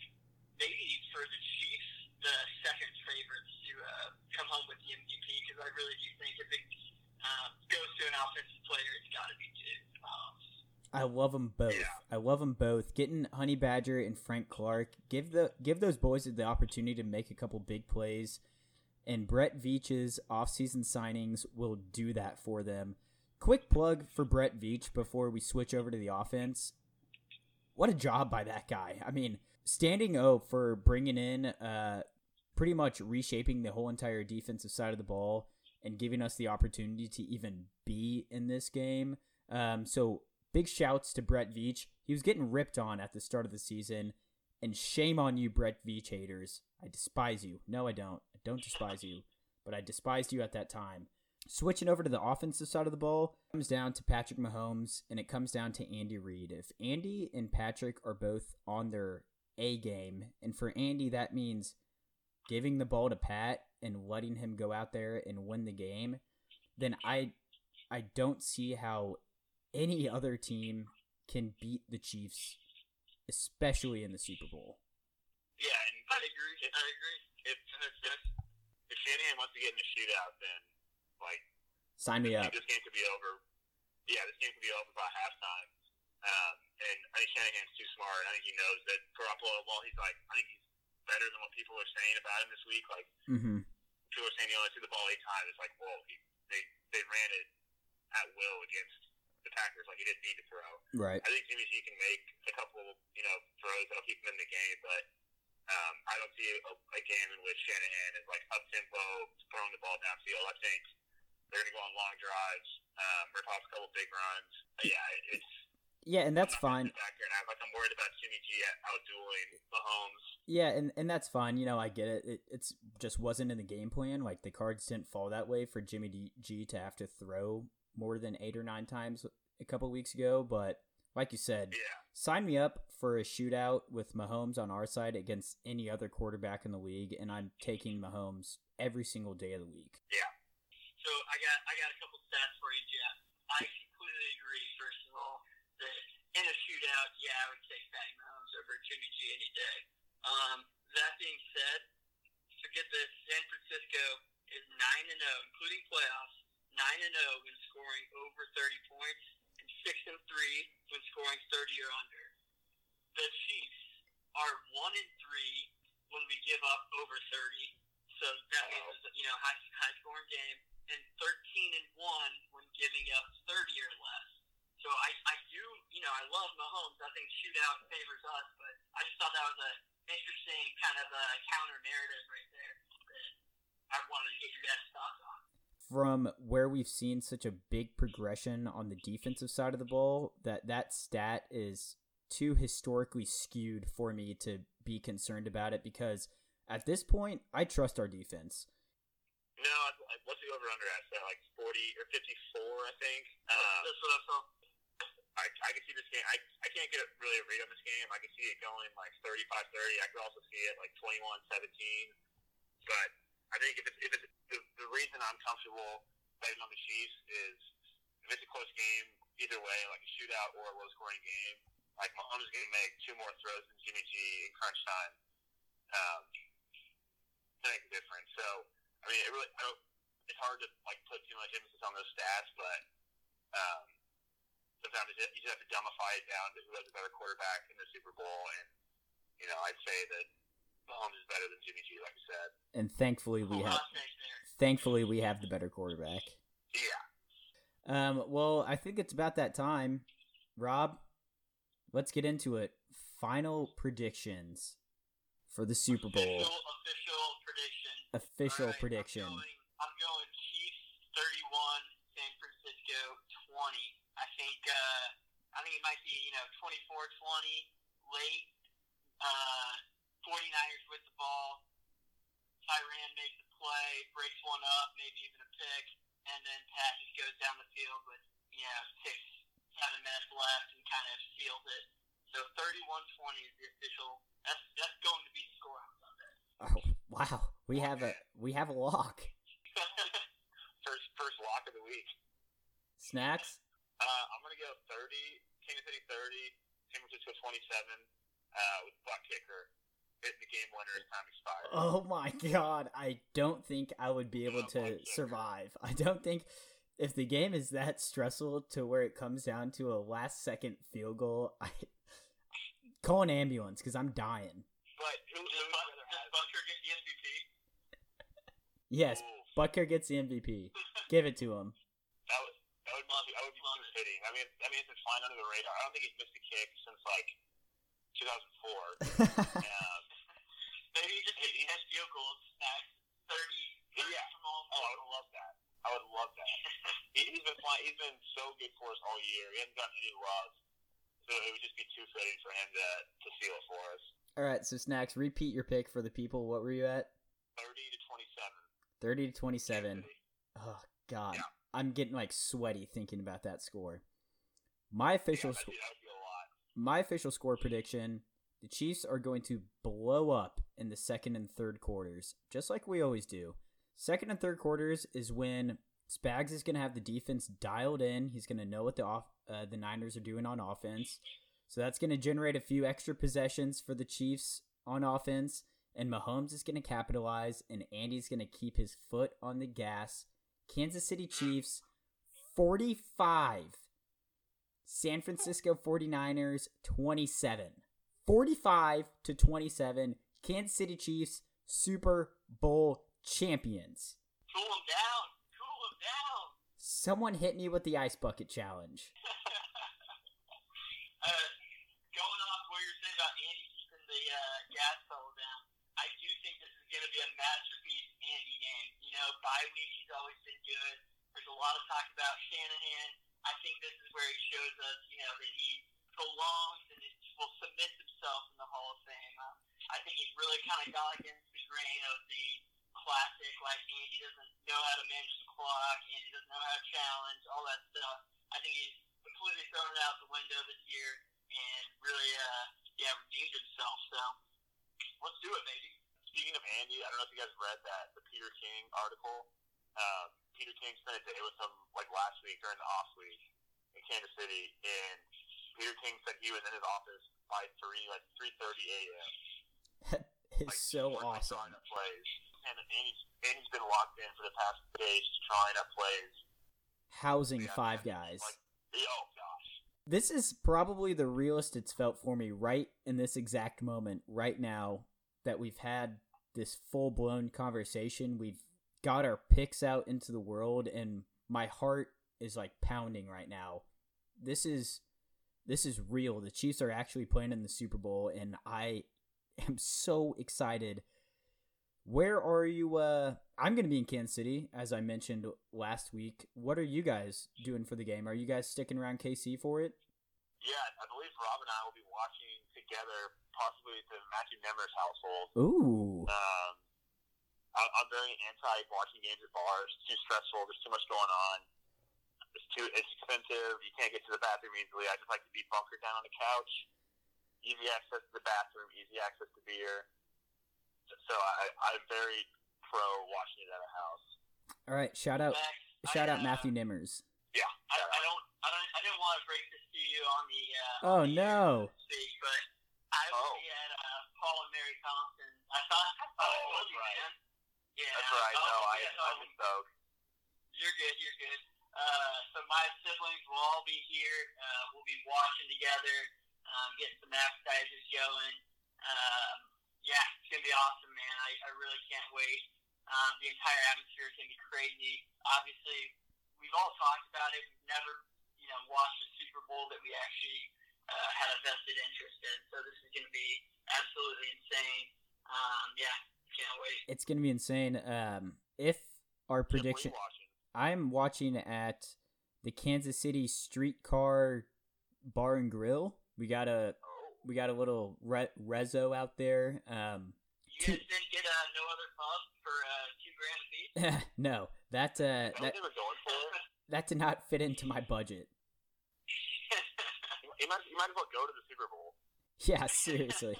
maybe for the Chiefs, the second favorites to uh, come home with the MVP because I really do think if it uh, goes to an offensive player, it's got to be to Mahomes. I love them both. Yeah. I love them both. Getting Honey Badger and Frank Clark give the give those boys the opportunity to make a couple big plays, and Brett Veach's offseason signings will do that for them. Quick plug for Brett Veach before we switch over to the offense. What a job by that guy! I mean, standing O for bringing in, uh, pretty much reshaping the whole entire defensive side of the ball and giving us the opportunity to even be in this game. Um, so big shouts to Brett Veach. He was getting ripped on at the start of the season, and shame on you, Brett Veach haters. I despise you. No, I don't. I don't despise you, but I despised you at that time. Switching over to the offensive side of the ball comes down to Patrick Mahomes, and it comes down to Andy Reid. If Andy and Patrick are both on their A game, and for Andy that means giving the ball to Pat and letting him go out there and win the game, then I I don't see how any other team can beat the Chiefs, especially in the Super Bowl. Yeah, and I agree. I agree. if if, if, Shanahan wants to get in a shootout, then like Sign me up. this game could be over. Yeah, this game could be over by halftime. Um, and I think Shanahan's too smart. I think he knows that Garoppolo, while he's like, I think he's better than what people are saying about him this week. Like Mm-hmm. people are saying he only threw the ball eight times. It's like, whoa, he, they they ran it at will against the Packers. Like he didn't need to throw. Right. I think Jimmy G can make a couple, you know, throws that'll keep him in the game, but um, I don't see a, a game in which Shanahan is like up tempo, throwing the ball downfield. I think they're going to go on long drives, um, rip off a couple big runs. But yeah, it's Yeah, and that's fine. gonna sit Back here and act like I'm worried about Jimmy G out dueling Mahomes. Yeah, and, and that's fine. You know, I get it. It it's just wasn't in the game plan. Like the cards didn't fall that way for Jimmy G to have to throw more than eight or nine times a couple weeks ago. But like you said, Yeah, sign me up for a shootout with Mahomes on our side against any other quarterback in the league, and I'm taking Mahomes every single day of the week. Yeah. So I got I got a couple stats for you, Jeff. I completely agree. First of all, that in a shootout, yeah, I would take Patty Mahomes over Jimmy G any day. Um, that being said, forget this. San Francisco is nine and zero, including playoffs. Nine and zero when scoring over thirty points, and six and three when scoring thirty or under. The Chiefs are one and three when we give up over thirty. So that means it's, you know high high scoring game, and thirteen and one when giving up thirty or less. So I, I do you know I love Mahomes. I think shootout favors us, but I just thought that was a interesting kind of a counter narrative right there that I wanted to get your guys' thoughts on. From where we've seen such a big progression on the defensive side of the ball, that that stat is too historically skewed for me to be concerned about it because at this point, I trust our defense. no, I- I- what's the over under at? Like forty or fifty four? I think. Um, That's what I saw. I, I can see this game. I, I can't get a, really a read on this game. I can see it going like 35-30. I could also see it like 21-17. But I think if it's, if it's the, the reason I'm comfortable betting on the Chiefs is if it's a close game, either way, like a shootout or a low-scoring game, like Mahomes is going to make two more throws than Jimmy G in crunch time. Um, to make a difference. So, I mean, it really, I don't, it's hard to like put too much emphasis on those stats, but um, sometimes you just have to dumbify it down to who has a better quarterback in the Super Bowl, and you know I'd say that Mahomes is better than Jimmy G, like you said. And thankfully, we have hot take there. thankfully we have the better quarterback. Yeah, Um, well, I think it's about that time. Rob, let's get into it. Final predictions for the Super Bowl. Official, official prediction. Official right, prediction. I'm going, I'm going Chiefs 31, San Francisco 20. I think uh, I think it might be you know 24-20 late. Uh, 49ers with the ball. Tyrann makes a play, breaks one up, maybe even a pick, and then Pat just goes down the field with you know six, seven minutes left and kind of seals it. So 31-20 is the official. That's that's going to be the score on Sunday. Oh, wow. We have a we have a lock. first first lock of the week. Snacks? Uh, I'm gonna go 30, Kansas City 30, San Francisco 27, uh, with butt kicker. Hit the game winner as time expires. Oh my god, I don't think I would be able to survive. I don't think if the game is that stressful to where it comes down to a last second field goal, I call an ambulance because I'm dying. But who, Does, would Buck, rather does have? Butker get the MVP? Yes, Ooh, Butker gets the MVP. Give it to him. that would that would be that would be too fitting. I mean, I mean, it's been flying under the radar. I don't think he's missed a kick since like 2004. Um, Maybe he just hit 10 field goals, snacks, 30, 30 Yeah. from all oh, I would love that. I would love that. he, he's been flying. He's been so good for us all year. He hasn't gotten any love, so it would just be too fitting for him to to steal it for us. All right, so Snacks, repeat your pick for the people. What were you at? 30 to 27. 30 to 27. City. Oh god. Yeah. I'm getting like sweaty thinking about that score. My official Yeah, sc- that'd be, that'd be a lot. my official score prediction, the Chiefs are going to blow up in the second and third quarters, just like we always do. Second and third quarters is when Spags is going to have the defense dialed in. He's going to know what the off, uh, the Niners are doing on offense. So that's going to generate a few extra possessions for the Chiefs on offense, and Mahomes is going to capitalize, and Andy's going to keep his foot on the gas. Kansas City Chiefs 45. San Francisco 49ers 27. 45 to 27. Kansas City Chiefs Super Bowl champions. Cool him down. Cool him down. Someone hit me with the ice bucket challenge. uh, going off where you're saying about Andy keeping the uh, gas pedal down, I do think this is going to be a masterpiece Andy game. You know, bye week, he's always been good. There's a lot of talk about Shanahan. I think this is where he shows us, you know, that he belongs and will submit himself in the Hall of Fame. Uh, I think he's really kind of gone against the grain of the classic, like Andy doesn't know how to manage the clock, Andy doesn't know how to challenge, all that stuff. I think he's completely thrown it out the window this year and really, uh, yeah, redeemed himself. So let's do it, baby. Speaking of Andy, I don't know if you guys read that the Peter King article. Um, Peter King spent a day with him like last week during the off week in Kansas City, and Peter King said he was in his office by three like three thirty a.m. That is like so awesome. drawing up plays. And Andy's, Andy's been locked in for the past days, just drawing up plays. Housing Yeah, five guys. Like, oh gosh. This is probably the realest it's felt for me right in this exact moment, right now, that we've had this full blown conversation. We've got our picks out into the world, and my heart is like pounding right now. This is this is real. The Chiefs are actually playing in the Super Bowl, and I am so excited. Where are you? Uh, I'm going to be in Kansas City, as I mentioned last week. What are you guys doing for the game? Are you guys sticking around KC for it? Yeah, I believe Rob and I will be watching together, possibly the Matthew Nemmer's household. Ooh. Um, I- I'm very anti watching games at bars. It's too stressful. There's too much going on. It's too. It's expensive. You can't get to the bathroom easily. I just like to be bunkered down on the couch. Easy access to the bathroom. Easy access to beer. So I, I'm very pro watching it at a house. All right, shout out, Max, shout I, out uh, Matthew Nimmers. Yeah. I, I don't, I don't, I didn't want to break this to you on the. Uh, Oh, on the no. air, so speak, but I will Oh. be at uh, Paul and Mary Thompson. I thought, I thought I Oh, told that's you, right. man. Yeah. That's right. oh, No, I, yeah, I oh, misspoke. You're good. You're good. Uh, so my siblings will all be here. Uh, we'll be watching together, um, getting some appetizers going. Um, yeah, it's gonna be awesome, man. I, I really can't wait. Um, the entire atmosphere is gonna be crazy. Obviously, we've all talked about it. We've never, you know, watched a Super Bowl that we actually uh, had a vested interest in. So this is gonna be absolutely insane. Um, yeah, can't wait. It's gonna be insane. Um, if our Jeff, what are you prediction, watching? I'm watching at the Kansas City Streetcar Bar and Grill. We got a we got a little re- rezo out there. Um, You guys didn't get uh, no other pub for uh, two grand a piece? no, that uh, that was that they were going for it. that did not fit into my budget. You might, you might as well go to the Super Bowl. Yeah, seriously.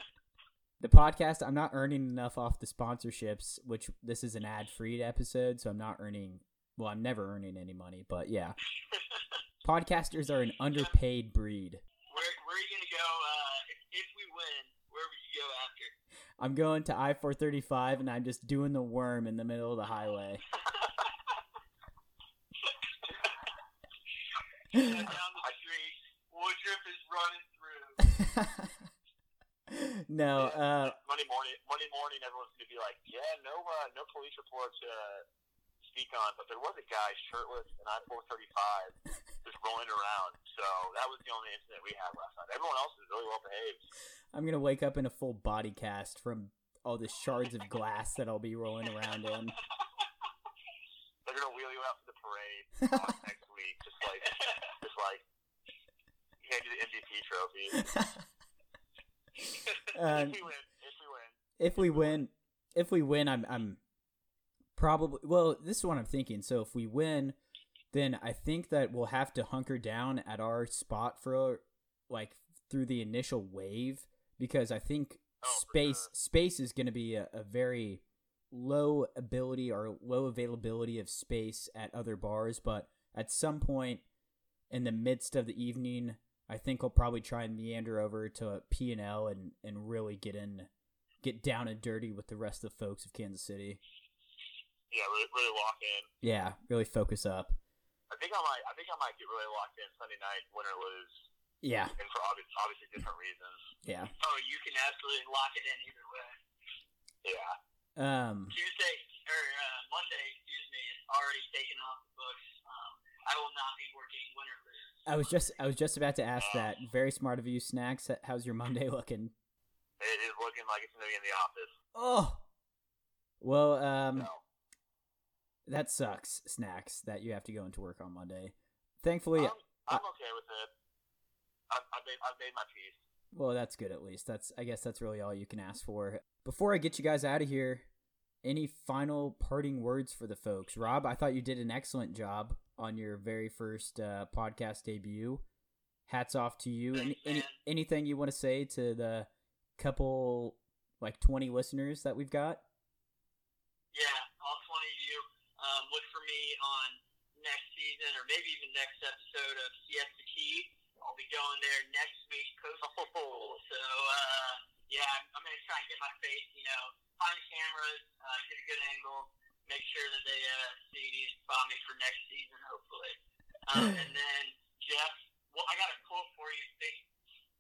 the podcast, I'm not earning enough off the sponsorships, which this is an ad free episode, so I'm not earning. Well, I'm never earning any money, but yeah. Podcasters are an underpaid breed. Where where are you gonna go? Uh, if, if we win, where would you go after? I'm going to I four thirty five and I'm just doing the worm in the middle of the highway. Down the street, Woodruff is running through. no, uh, Monday morning, Monday morning, everyone's gonna be like, "Yeah, no, uh, no police reports uh, speak on," but there was a guy shirtless in I four thirty five just rolling around. So that was the only incident we had last night. Everyone else is really well behaved. I'm gonna wake up in a full body cast from all the shards of glass that I'll be rolling around in. They're gonna wheel you out to the parade uh, next week, just like, just like hand you the MVP trophy. Uh, if we win, if we win. if we win, if we win, I'm I'm probably well. This is what I'm thinking. So if we win, then I think that we'll have to hunker down at our spot for like through the initial wave because I think Oh, space sure. space is going to be a, a very low ability or low availability of space at other bars. But at some point in the midst of the evening, I think I'll probably try and meander over to P and L and and really get in, get down and dirty with the rest of the folks of Kansas City. Yeah, really, really lock in. Yeah, really focus up. I think I might. I think I might get really locked in Sunday night, win or lose, Yeah, and for obvious, obviously different reasons. yeah. Oh, you can absolutely lock it in either way. Yeah. Um, Tuesday or uh, Monday, excuse me, is already taken off the books. Um, I will not be working win or lose. I was just I was just about to ask that. Very smart of you, Snacks. How's your Monday looking? It is looking like it's going to be in the office. Oh, well, um, So, that sucks, Snacks. That you have to go into work on Monday. Thankfully, I'm, I'm okay with it. I've, I've, made, I've made my peace. Well, that's good at least. That's I guess that's really all you can ask for. Before I get you guys out of here, any final parting words for the folks? Rob, I thought you did an excellent job on your very first uh, podcast debut. Hats off to you. Any, Thanks, any anything you want to say to the couple like 20 listeners that we've got? Yeah, all 20 of you. Um, look for me on next season or maybe even next episode of Siesta Key. I'll be going there next week, coast to. So, uh, yeah, I'm, to try and get my face, you know, find cameras, uh, get a good angle, make sure that they uh, see me and spot me for next season, hopefully. Um, and then, Jeff, well, I got a quote for you. Big,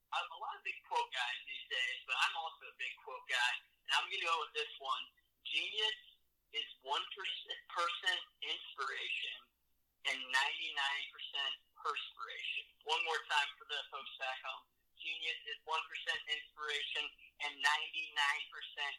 a, a lot of big quote guys these days, but I'm also a big quote guy. And I'm going to go with this one. Genius is 1% inspiration and 99% perspiration. One more time for the folks back home. Genius is 1% inspiration and 99%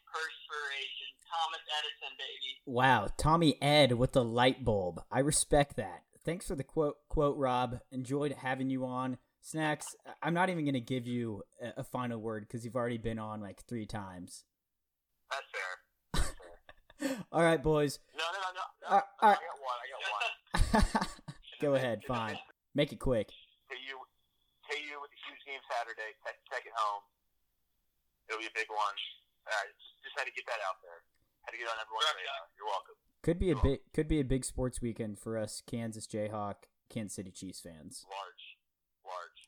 perspiration. Thomas Edison, baby. Wow, Tommy Ed with the light bulb. I respect that. Thanks for the quote, quote, Rob. Enjoyed having you on. Snacks. I'm not even gonna give you a, a final word because you've already been on like three times. That's fair. That's fair. All right, boys. No, no, no, no. no. All right, I got one. I got one. Go ahead. Fine. Make it quick. KU, KU with a huge game Saturday. Take, take it home. It'll be a big one. Uh, just, just had to get that out there. Had to get on everyone's radar. You're welcome. Could be a big could be a big sports weekend for us Kansas Jayhawk, Kansas City Chiefs fans. Large, large.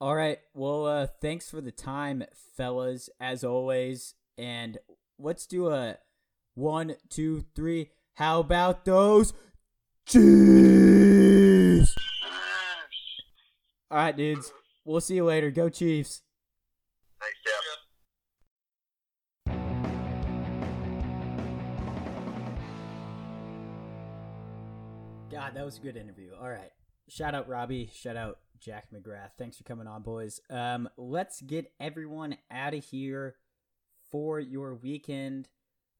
All right. Well, uh, thanks for the time, fellas, as always. And let's do a one, two, three. How about those Chiefs? All right, dudes. We'll see you later. Go Chiefs. Thanks, Jeff. God, that was a good interview. All right. Shout out Robbie. Shout out Jack McGrath. Thanks for coming on, boys. Um, let's get everyone out of here for your weekend.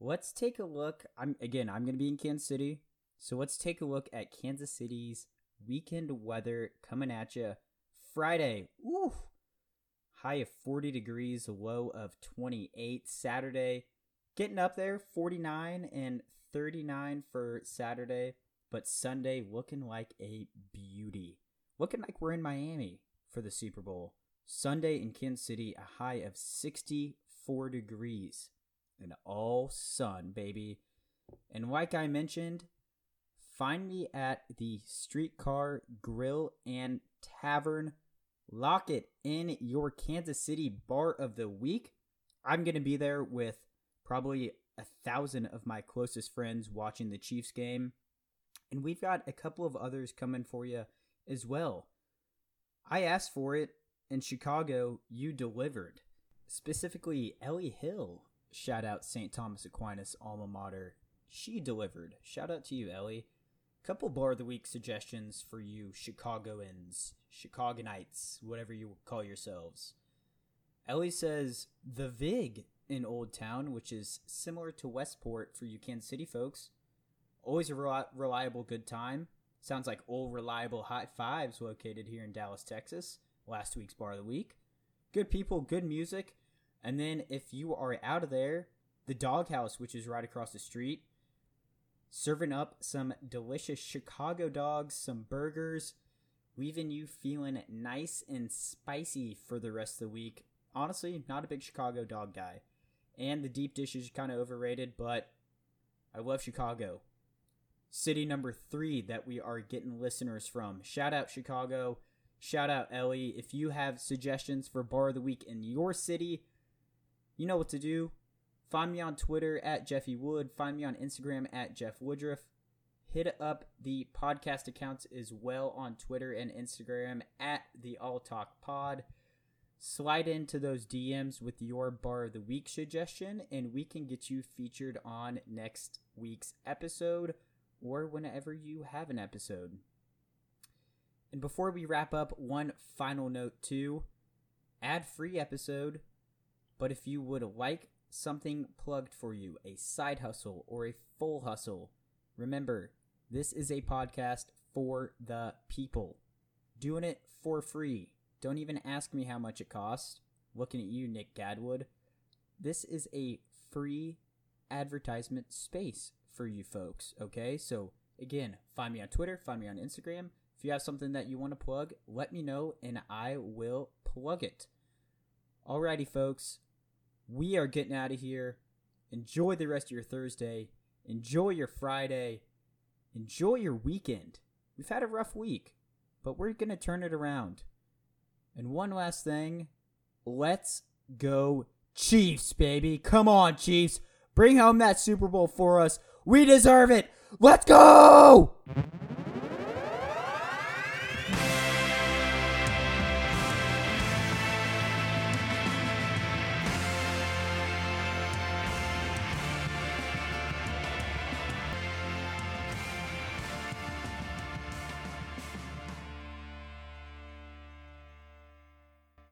Let's take a look. I'm again, I'm gonna be in Kansas City. So let's take a look at Kansas City's weekend weather coming at you Friday. Ooh. High of 40 degrees, a low of 28. Saturday, getting up there, 49 and 39 for Saturday but Sunday looking like a beauty. Looking like we're in Miami for the Super Bowl. Sunday in Kansas City, a high of 64 degrees and all sun, baby. And like I mentioned, find me at the Streetcar Grill and Tavern. Lock it in your Kansas City bar of the week. I'm going to be there with probably a thousand of my closest friends watching the Chiefs game. And we've got a couple of others coming for you as well. I asked for it in Chicago, you delivered. Specifically, Ellie Hill. Shout out St. Thomas Aquinas alma mater. She delivered. Shout out to you, Ellie. Couple bar of the week suggestions for you Chicagoans, Chicagonites, whatever you call yourselves. Ellie says the Vig in Old Town, which is similar to Westport for you Kansas City folks. Always a reliable good time. Sounds like old reliable high fives located here in Dallas, Texas. Last week's bar of the week. Good people, good music. And then if you are out of there, the Doghouse, which is right across the street, serving up some delicious Chicago dogs, some burgers, leaving you feeling nice and spicy for the rest of the week. Honestly, not a big Chicago dog guy. And the deep dish is kind of overrated, but I love Chicago. City number three that we are getting listeners from. Shout out Chicago. Shout out Ellie. If you have suggestions for bar of the week in your city, you know what to do. Find me on Twitter at Jeffy Wood. Find me on Instagram at Jeff Woodruff. Hit up the podcast accounts as well on Twitter and Instagram at the All Talk Pod. Slide into those DMs with your bar of the week suggestion, and we can get you featured on next week's episode or whenever you have an episode. And before we wrap up, one final note too ad free episode. But if you would like something plugged for you, a side hustle or a full hustle, remember this is a podcast for the people. Doing it for free. Don't even ask me how much it costs. Looking at you, Nick Gadwood. This is a free advertisement space for you folks, okay? So, again, find me on Twitter, find me on Instagram. If you have something that you want to plug, let me know and I will plug it. Alrighty, folks, we are getting out of here. Enjoy the rest of your Thursday. Enjoy your Friday. Enjoy your weekend. We've had a rough week, but we're going to turn it around. And one last thing let's go, Chiefs, baby. Come on, Chiefs. Bring home that Super Bowl for us. We deserve it. Let's go!